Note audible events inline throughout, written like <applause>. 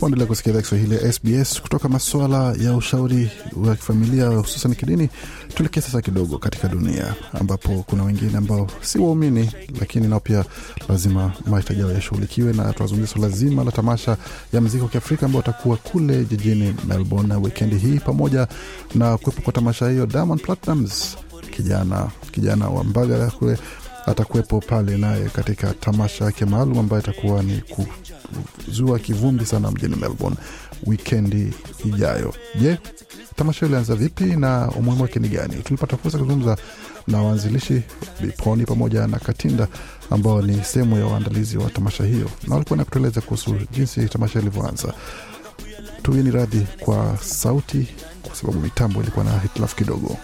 Waendelea kusikia idhaa Kiswahili ya SBS kutoka masuala ya ushauri wa kifamilia hususan kidini. Tuelekee sasa kidogo katika dunia ambapo kuna wengine ambao si waumini, lakini nao pia lazima mahitaji yao yashughulikiwe, na tunazungumzia suala zima la tamasha ya mziki wa Kiafrika ambao watakuwa kule jijini Melbourne wikendi hii, pamoja na kuwepo kwa tamasha hiyo. Diamond Platnumz kijana kijana wa Mbagala kule atakuwepo pale naye katika tamasha yake maalum ambayo itakuwa ni kuzua kivumbi sana mjini Melbourne wikendi ijayo. Je, tamasha ilianza vipi na umuhimu wake ni gani? Tulipata fursa kuzungumza na waanzilishi Biponi pamoja na Katinda ambao ni sehemu ya waandalizi wa tamasha hiyo, na walikuwa na kutueleza kuhusu jinsi tamasha ilivyoanza. Tuini radhi kwa sauti kwa sababu mitambo ilikuwa na hitilafu kidogo.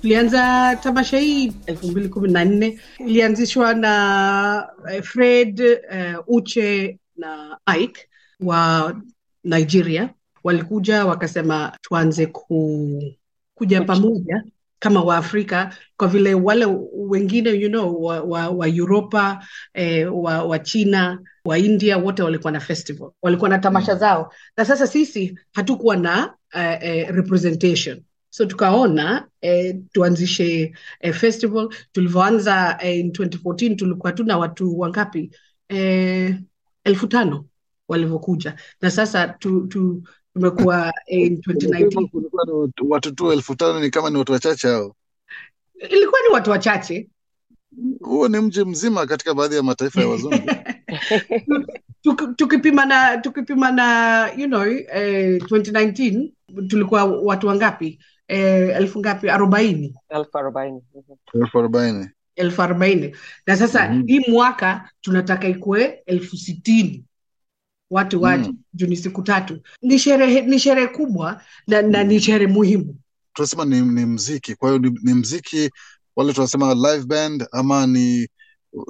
Tulianza tamasha hii elfu mbili kumi na nne. Ilianzishwa na eh, Fred uh, Uche na Ike wa Nigeria. Walikuja wakasema tuanze ku, kuja pamoja kama Waafrika kwa vile wale wengine you know, wa, wa, wa Europa eh, wa, wa China wa India wote walikuwa na festival, walikuwa na tamasha zao, na sasa sisi hatukuwa na uh, uh, representation so tukaona eh, tuanzishe eh, festival. Tulivyoanza eh, in 2014 tulikuwa tuna watu wangapi? Eh, elfu tano walivyokuja. Na sasa tu, tu, tumekuwa eh, in 2019 ni watu- watu tu elfu tano ni kama ni watu wachache hao. ilikuwa ni watu wachache. Huo ni mji mzima katika baadhi ya mataifa ya wazungu. <laughs> Tukipima na tukipima na you know eh, 2019 tulikuwa watu wangapi eh, elfu ngapi arobaini elfu arobaini Mhm. elfu arobaini. elfu arobaini na sasa Mhm. hii mwaka tunataka ikuwe elfu sitini watu waje Mm. juu ni siku tatu ni sherehe ni sherehe kubwa na, na ni sherehe muhimu Tunasema ni, ni mziki, kwa hiyo ni, ni mziki wale tunasema live band ama ni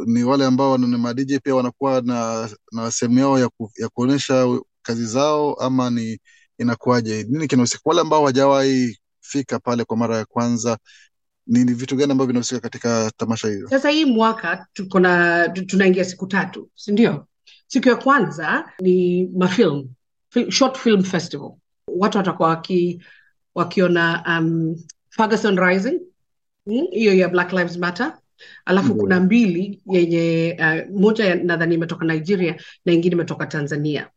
ni wale ambao ni ma pia wanakuwa na na sehemu yao ya, ku, ya kuonyesha kazi zao ama ni inakuwaje? Nini kinahusika? Wale ambao hawajawahi fika pale kwa mara ya kwanza, ni, ni vitu gani ambavyo vinahusika katika tamasha hiyo? sasa hii mwaka tuko na tunaingia siku tatu si ndio? Siku ya kwanza ni mafilm Fil- short film festival. Watu watakuwa waki, wakiona um, ferguson rising mm, hiyo ya black lives matter. Alafu Ndio. kuna mbili yenye uh, moja nadhani imetoka nigeria na ingine imetoka tanzania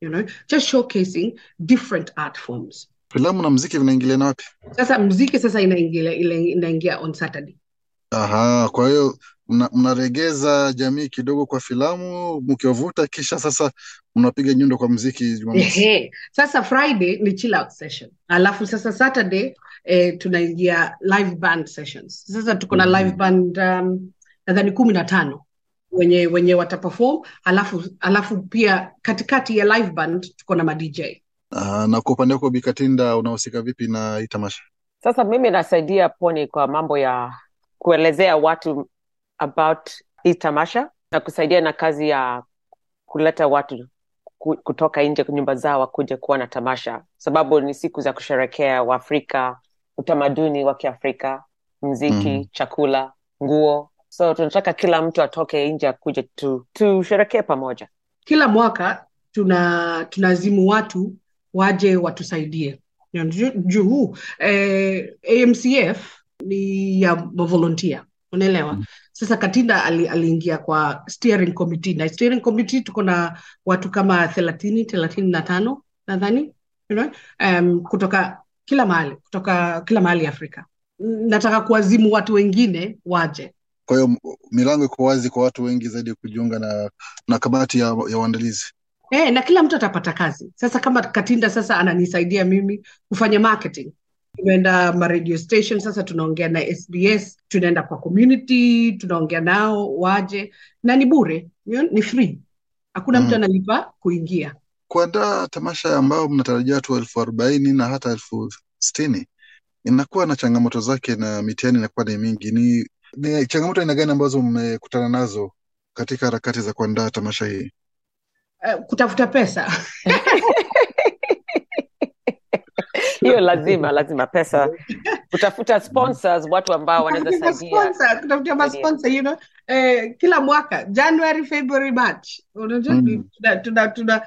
you know? Just showcasing different art forms Filamu na mziki vinaingiliana wapi? sasa mziki sasa inaingia inaingia on saturday Aha, kwa hiyo mna- mnaregeza jamii kidogo kwa filamu mkiwavuta, kisha sasa mnapiga nyundo kwa mziki Jumamosi. Ehe. Sasa Friday ni chill out session, alafu sasa Saturday eh, tunaingia live band sessions. Sasa tuko na live band um, nadhani kumi na tano wenye wenye wataperform, alafu alafu pia katikati ya live band tuko na ma DJ. Aha, na kwa upande wako Bikatinda, unahusika vipi na hii tamasha? sasa mimi nasaidia poni kwa mambo ya kuelezea watu about hii tamasha na kusaidia na kazi ya kuleta watu kutoka nje nyumba zao wakuja kuwa na tamasha sababu ni siku za kusherekea waafrika utamaduni wa kiafrika mziki mm. chakula nguo so tunataka kila mtu atoke nje akuja tu tusherekee pamoja Kila mwaka tuna tunazimu watu waje watusaidie. You know, juu eh, AMCF ni ya mavolontia unaelewa? Mm. sasa katinda ali, aliingia kwa steering committee. Na steering committee tuko na watu kama thelathini thelathini na tano nadhani you know, um, kutoka kila mahali kutoka kila mahali afrika. Nataka kuwazimu watu wengine waje. Kwa hiyo milango iko wazi kwa watu wengi zaidi ya kujiunga na na kamati ya, ya uandalizi. Eh, na kila mtu atapata kazi. Sasa kama Katinda sasa ananisaidia mimi kufanya marketing. Tumeenda ma radio station sasa tunaongea na SBS, tunaenda kwa community, tunaongea nao waje na ni bure, ni free. Hakuna mtu Mhm. analipa kuingia. Kuandaa tamasha ambayo mnatarajia watu elfu arobaini na hata elfu sitini inakuwa na changamoto zake na mitihani inakuwa ni mingi. Ni, ni changamoto aina gani ambazo mmekutana nazo katika harakati za kuandaa tamasha hii? Uh, kutafuta pesa. <laughs> Hiyo lazima lazima pesa. Kutafuta sponsors watu ambao wanaweza saidia. kutafutia masponsor, you know, eh, kila mwaka January, February, March. Unajua Mm. tuna- tuna- tuna-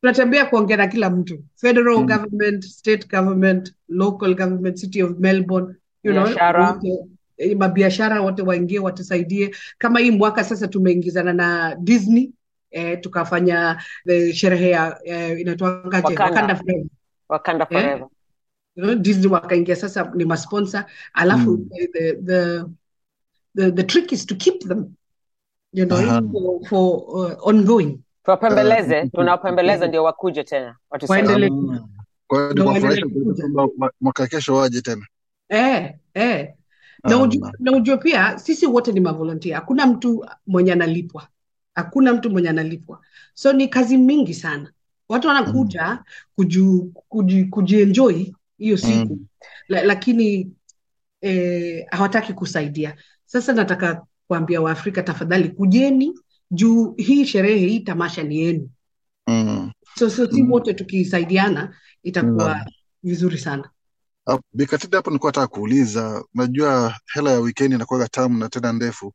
tunatembea kuongea na kila mtu. Federal Mm. government state government local government city of Melbourne you know, Biashara. wote, eh, mabiashara wote waingie watusaidie. Kama hii mwaka sasa tumeingizana na Disney eh, tukafanya eh, sherehe ya eh, inatoangaje Wakanda. Wakanda Forever wakanda Eh? forever you Disney wakaingia sasa ni masponsor alafu Mm. the, the, the, the trick is to keep them you know, Aha. for, for uh, ongoing tuwapembeleze Uh, tunawapembeleza ndio wakuje tena Waendelee. kwamba mwaka kesho waje tena. eh, eh. na ujue pia sisi wote ni mavolontia hakuna mtu mwenye analipwa hakuna mtu mwenye analipwa so ni kazi mingi sana watu wanakuja kujienjoi kuji, kujienjoy hiyo siku Mm. la, lakini eh, hawataki kusaidia sasa nataka kuambia waafrika tafadhali kujeni juu hii sherehe hii tamasha ni yenu Mm. so, so si Mm. wote tukisaidiana itakuwa Mm. vizuri sana Ah, Bikatida hapo nilikuwa nataka kuuliza, unajua hela ya wikendi inakuwaga tamu na tena ndefu.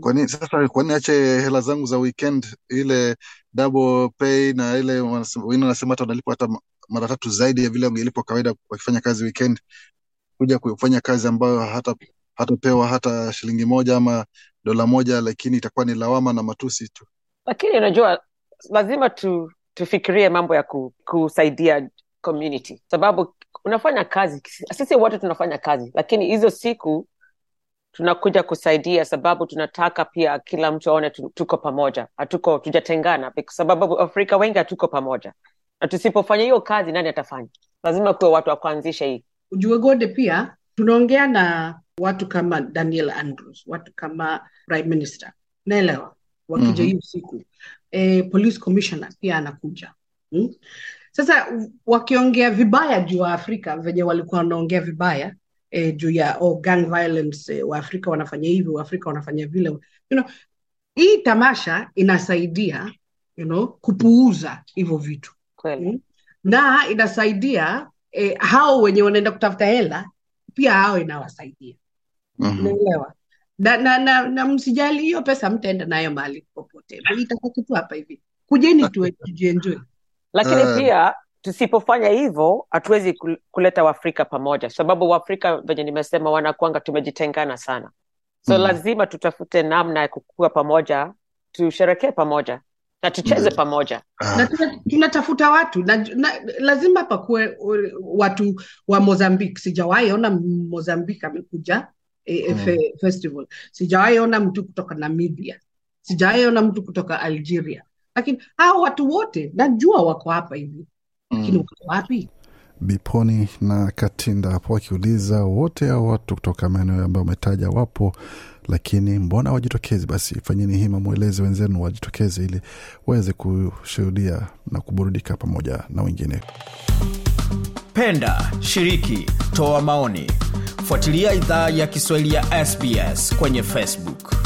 Kwa sasa, kwani ache hela zangu za weekend? Ile double pay na ile wanasema- wengine wanasema hata wanalipwa hata ma- mara tatu zaidi ya vile wangelipwa kawaida wakifanya kazi weekend, kuja kufanya kazi ambayo hata hatapewa hata shilingi moja ama dola moja, lakini itakuwa ni lawama na matusi tu. lakini unajua lazima tu, tufikirie mambo ya ku, kusaidia community. Sababu unafanya kazi sisi wote tunafanya kazi lakini hizo siku tunakuja kusaidia sababu tunataka pia kila mtu aone tuko pamoja. Hatuko tujatengana kwa sababu afrika wengi hatuko pamoja. Na tusipofanya hiyo kazi nani atafanya? Lazima kuwe watu wa kuanzisha hii. Ujue gode pia tunaongea na watu kama daniel andrews watu kama prime minister. Naelewa wakija Mhm. hiyo siku. E, police commissioner pia anakuja. Hmm? sasa wakiongea vibaya juu wa afrika venye walikuwa wanaongea vibaya e, juu ya oh, gang violence eh, waafrika wanafanya hivi waafrika wanafanya vile. You know, hii tamasha inasaidia you know, kupuuza hivyo vitu. Kweli. Mm. na inasaidia eh, hao wenye wanaenda kutafuta hela pia hao inawasaidia. Mhm. unaelewa na, na, na, na msijali hiyo pesa mtaenda nayo mahali popote. Itabaki tu hapa hivi kujeni tu tujienjoy lakini Eh. pia tusipofanya hivyo hatuwezi kuleta waafrika pamoja sababu waafrika venye nimesema wanakwanga tumejitengana sana so Mm. lazima tutafute namna ya kukua pamoja tusherekee pamoja na tucheze Mm. pamoja na tunatafuta watu na, na lazima pakuwe watu wa Mozambique. Sijawahi ona Mozambique amekuja eh, eh, Mm. fe, festival. Sijawahi ona mtu kutoka Namibia, sijawahi ona mtu kutoka Algeria, lakini hao watu wote najua wako hapa hivi, lakini mm. wapi? Biponi na Katinda hapo wakiuliza wote hao watu kutoka maeneo ambayo umetaja wapo, lakini mbona wajitokezi? Basi fanyeni hima, mweleze wenzenu wajitokeze ili waweze kushuhudia na kuburudika pamoja na wengine. Penda, shiriki, toa maoni. Fuatilia idhaa ya Kiswahili ya SBS kwenye Facebook.